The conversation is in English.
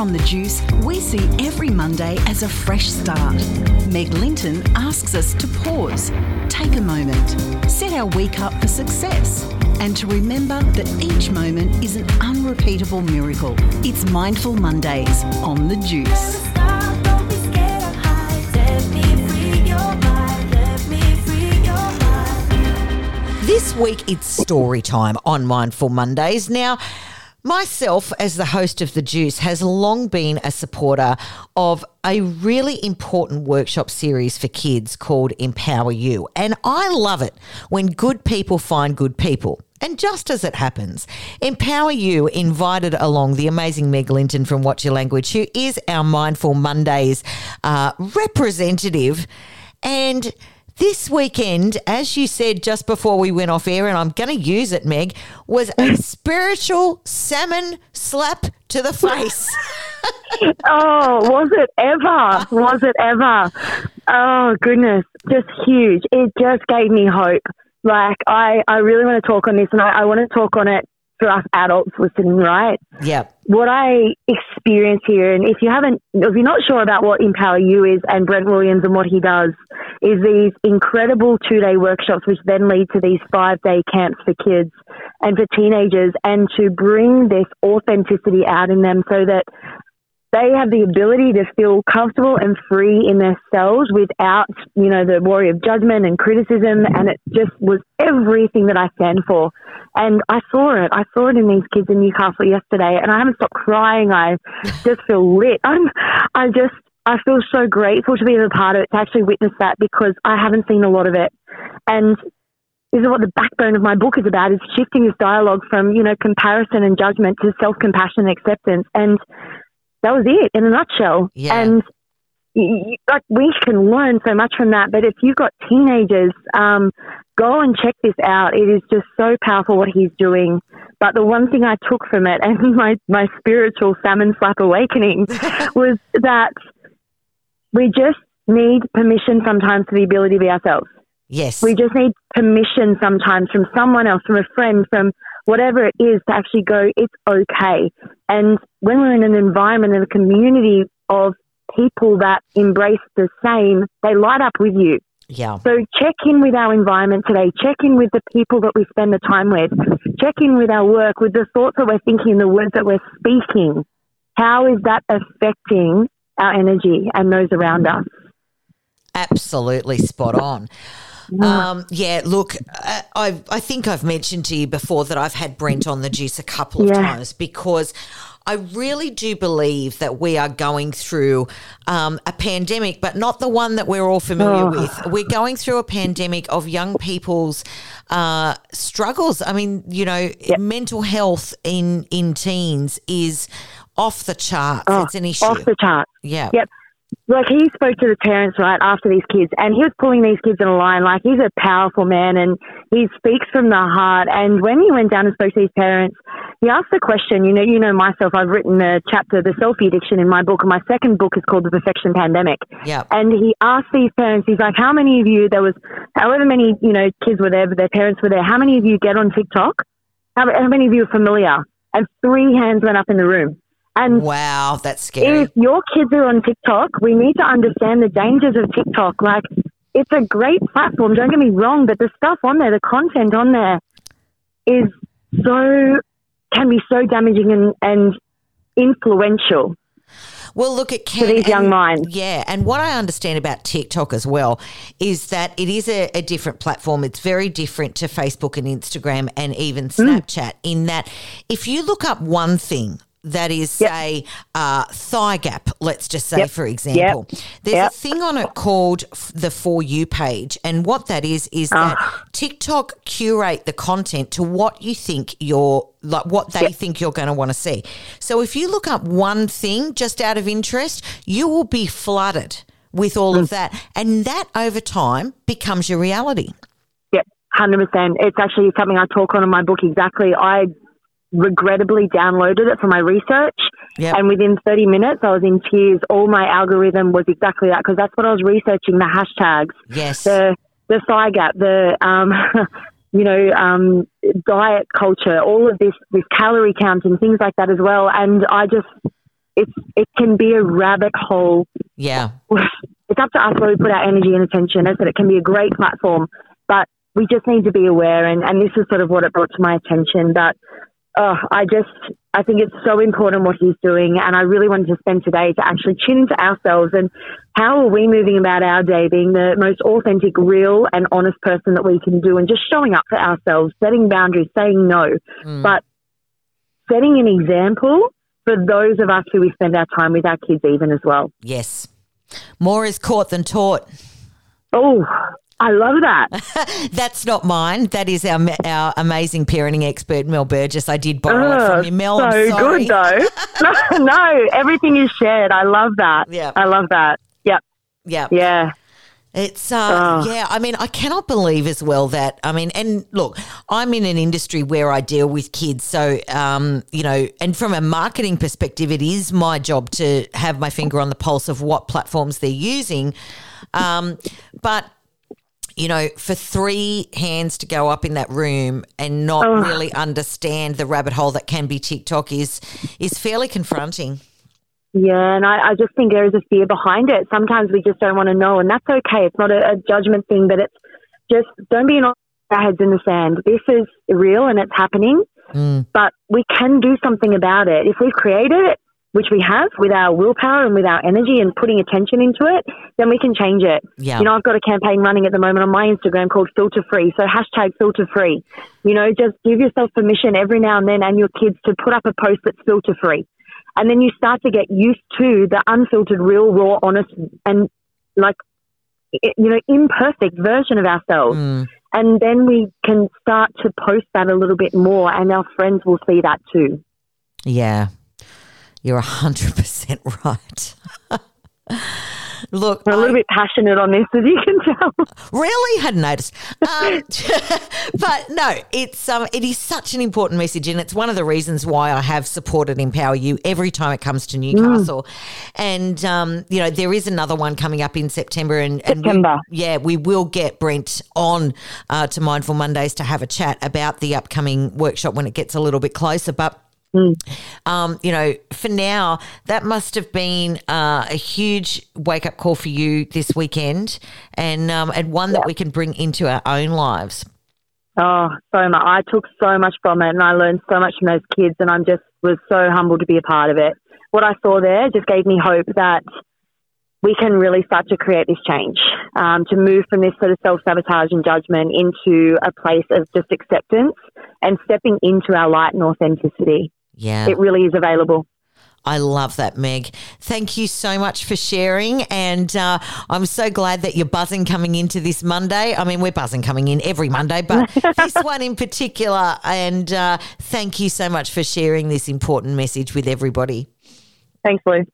on The Juice, we see every Monday as a fresh start. Meg Linton asks us to pause, take a moment, set our week up for success, and to remember that each moment is an unrepeatable miracle. It's Mindful Mondays on The Juice. This week it's story time on Mindful Mondays. Now, myself as the host of The Juice has long been a supporter of a really important workshop series for kids called Empower You. And I love it when good people find good people. And just as it happens, Empower You invited along the amazing Meg Linton from Watch Your Language, who is our Mindful Mondays uh, representative. And this weekend, as you said just before we went off air, and I'm going to use it, Meg, was a spiritual salmon slap to the face. oh, was it ever? Was it ever? Oh, goodness. Just huge. It just gave me hope. Like, I, I really want to talk on this, and I, I want to talk on it for us adults listening, right? Yeah. What I experience here, and if you haven't, if you're not sure about what Empower You is and Brent Williams and what he does, is these incredible two day workshops, which then lead to these five day camps for kids and for teenagers, and to bring this authenticity out in them so that they have the ability to feel comfortable and free in their cells without, you know, the worry of judgment and criticism. And it just was everything that I stand for. And I saw it. I saw it in these kids in Newcastle yesterday, and I haven't stopped crying. I just feel lit. I'm, I just, I feel so grateful to be a part of it, to actually witness that because I haven't seen a lot of it. And this is what the backbone of my book is about is shifting this dialogue from, you know, comparison and judgment to self compassion and acceptance. And that was it in a nutshell. Yeah. And you, like we can learn so much from that. But if you've got teenagers, um, go and check this out. It is just so powerful what he's doing. But the one thing I took from it and my, my spiritual salmon slap awakening was that we just need permission sometimes for the ability to be ourselves. Yes. We just need permission sometimes from someone else, from a friend, from whatever it is to actually go, it's okay. And when we're in an environment and a community of people that embrace the same, they light up with you. yeah. So check in with our environment today. Check in with the people that we spend the time with. Check in with our work, with the thoughts that we're thinking, the words that we're speaking. How is that affecting our energy and those around us? Absolutely spot on. Um, yeah, look, I, I I think I've mentioned to you before that I've had Brent on the juice a couple of Yeah. times because I really do believe that we are going through um, a pandemic, but not the one that we're all familiar Oh. with. We're going through a pandemic of young people's uh, struggles. I mean, you know, mental health in in teens is off the charts. Oh, it's an issue. Off the chart. yeah. Yep. Like he spoke to the parents right after these kids, and he was pulling these kids in a line. Like he's a powerful man, and he speaks from the heart. And when he went down and spoke to these parents, he asked the question. You know, you know myself. I've written a chapter, the selfie addiction, in my book, and my second book is called the Perfection Pandemic. Yeah. And he asked these parents, he's like, "How many of you? There was however many you know kids were there, but their parents were there. How many of you get on TikTok? How, how many of you are familiar?" And three hands went up in the room. And Wow, that's scary. if your kids are on TikTok, we need to understand the dangers of TikTok. Like, it's a great platform, don't get me wrong, but the stuff on there, the content on there is so, can be so damaging and, and influential. Well, look, it can. these young and- minds. Yeah. And what I understand about TikTok as well is that it is a, a different platform. It's very different to Facebook and Instagram and even Mm. Snapchat, in that if you look up one thing, that is, Yep. say, uh, thigh gap, let's just say, Yep. for example. There's Yep. a thing on it called the For You page. And what that is, is that Ah. TikTok curate the content to what you think you're, like what they think you're going to want to see. So if you look up one thing just out of interest, you will be flooded with all Mm. of that. And that over time becomes your reality. Yep, 100%. It's actually something I talk on in my book exactly. I regrettably downloaded it for my research. Yep. And within 30 minutes, I was in tears. All my algorithm was exactly that because that's what I was researching the hashtags, Yes. the, the thigh gap, the, um, you know, um, diet culture, all of this, this calorie counting, things like that as well. And I just, it's it can be a rabbit hole. Yeah. It's up to us where we put our energy and attention. As I said, it can be a great platform, but we just need to be aware. And, and this is sort of what it brought to my attention. That oh, I just I think it's so important what he's doing, and I really wanted to spend today to actually tune into ourselves and how are we moving about our day, being the most authentic, real, and honest person that we can do, and just showing up for ourselves, setting boundaries, saying no, mm. but setting an example for those of us who we spend our time with our kids, even as well. Yes, more is caught than taught. Oh, I love that. That's not mine. That is our our amazing parenting expert, Mel Burgess. I did borrow it from you, Mel. So good, though. no, no, everything is shared. I love that. Yeah, I love that. Yep. Yeah. Yeah. It's uh, oh. yeah. I mean, I cannot believe as well that I mean, and look, I'm in an industry where I deal with kids, so um, you know, and from a marketing perspective, it is my job to have my finger on the pulse of what platforms they're using. Um, but you know, for three hands to go up in that room and not oh. really understand the rabbit hole that can be TikTok is is fairly confronting. Yeah, and I, I just think there is a fear behind it. Sometimes we just don't want to know, and that's okay. It's not a, a judgment thing, but it's just don't be in our heads in the sand. This is real and it's happening, mm. but we can do something about it. If we've created it, which we have with our willpower and with our energy and putting attention into it, then we can change it. Yeah. You know, I've got a campaign running at the moment on my Instagram called Filter Free. So hashtag filter free. You know, just give yourself permission every now and then and your kids to put up a post that's filter free. And then you start to get used to the unfiltered, real, raw, honest, and like, you know, imperfect version of ourselves. Mm. And then we can start to post that a little bit more and our friends will see that too. Yeah, you're 100% right. Look, we're a little I, bit passionate on this, as you can tell. Really, hadn't noticed. Um, but no, it's um, it is such an important message, and it's one of the reasons why I have supported Empower You every time it comes to Newcastle. Mm. And um, you know, there is another one coming up in September, and, and September. We, yeah, we will get Brent on uh, to Mindful Mondays to have a chat about the upcoming workshop when it gets a little bit closer, but. Mm. Um, you know, for now, that must have been uh, a huge wake up call for you this weekend, and um, and one that we can bring into our own lives. Oh, so much! I took so much from it, and I learned so much from those kids, and I'm just was so humbled to be a part of it. What I saw there just gave me hope that we can really start to create this change, um, to move from this sort of self sabotage and judgment into a place of just acceptance and stepping into our light and authenticity. Yeah. It really is available. I love that, Meg. Thank you so much for sharing. And uh, I'm so glad that you're buzzing coming into this Monday. I mean, we're buzzing coming in every Monday, but this one in particular. And uh, thank you so much for sharing this important message with everybody. Thanks, Lou.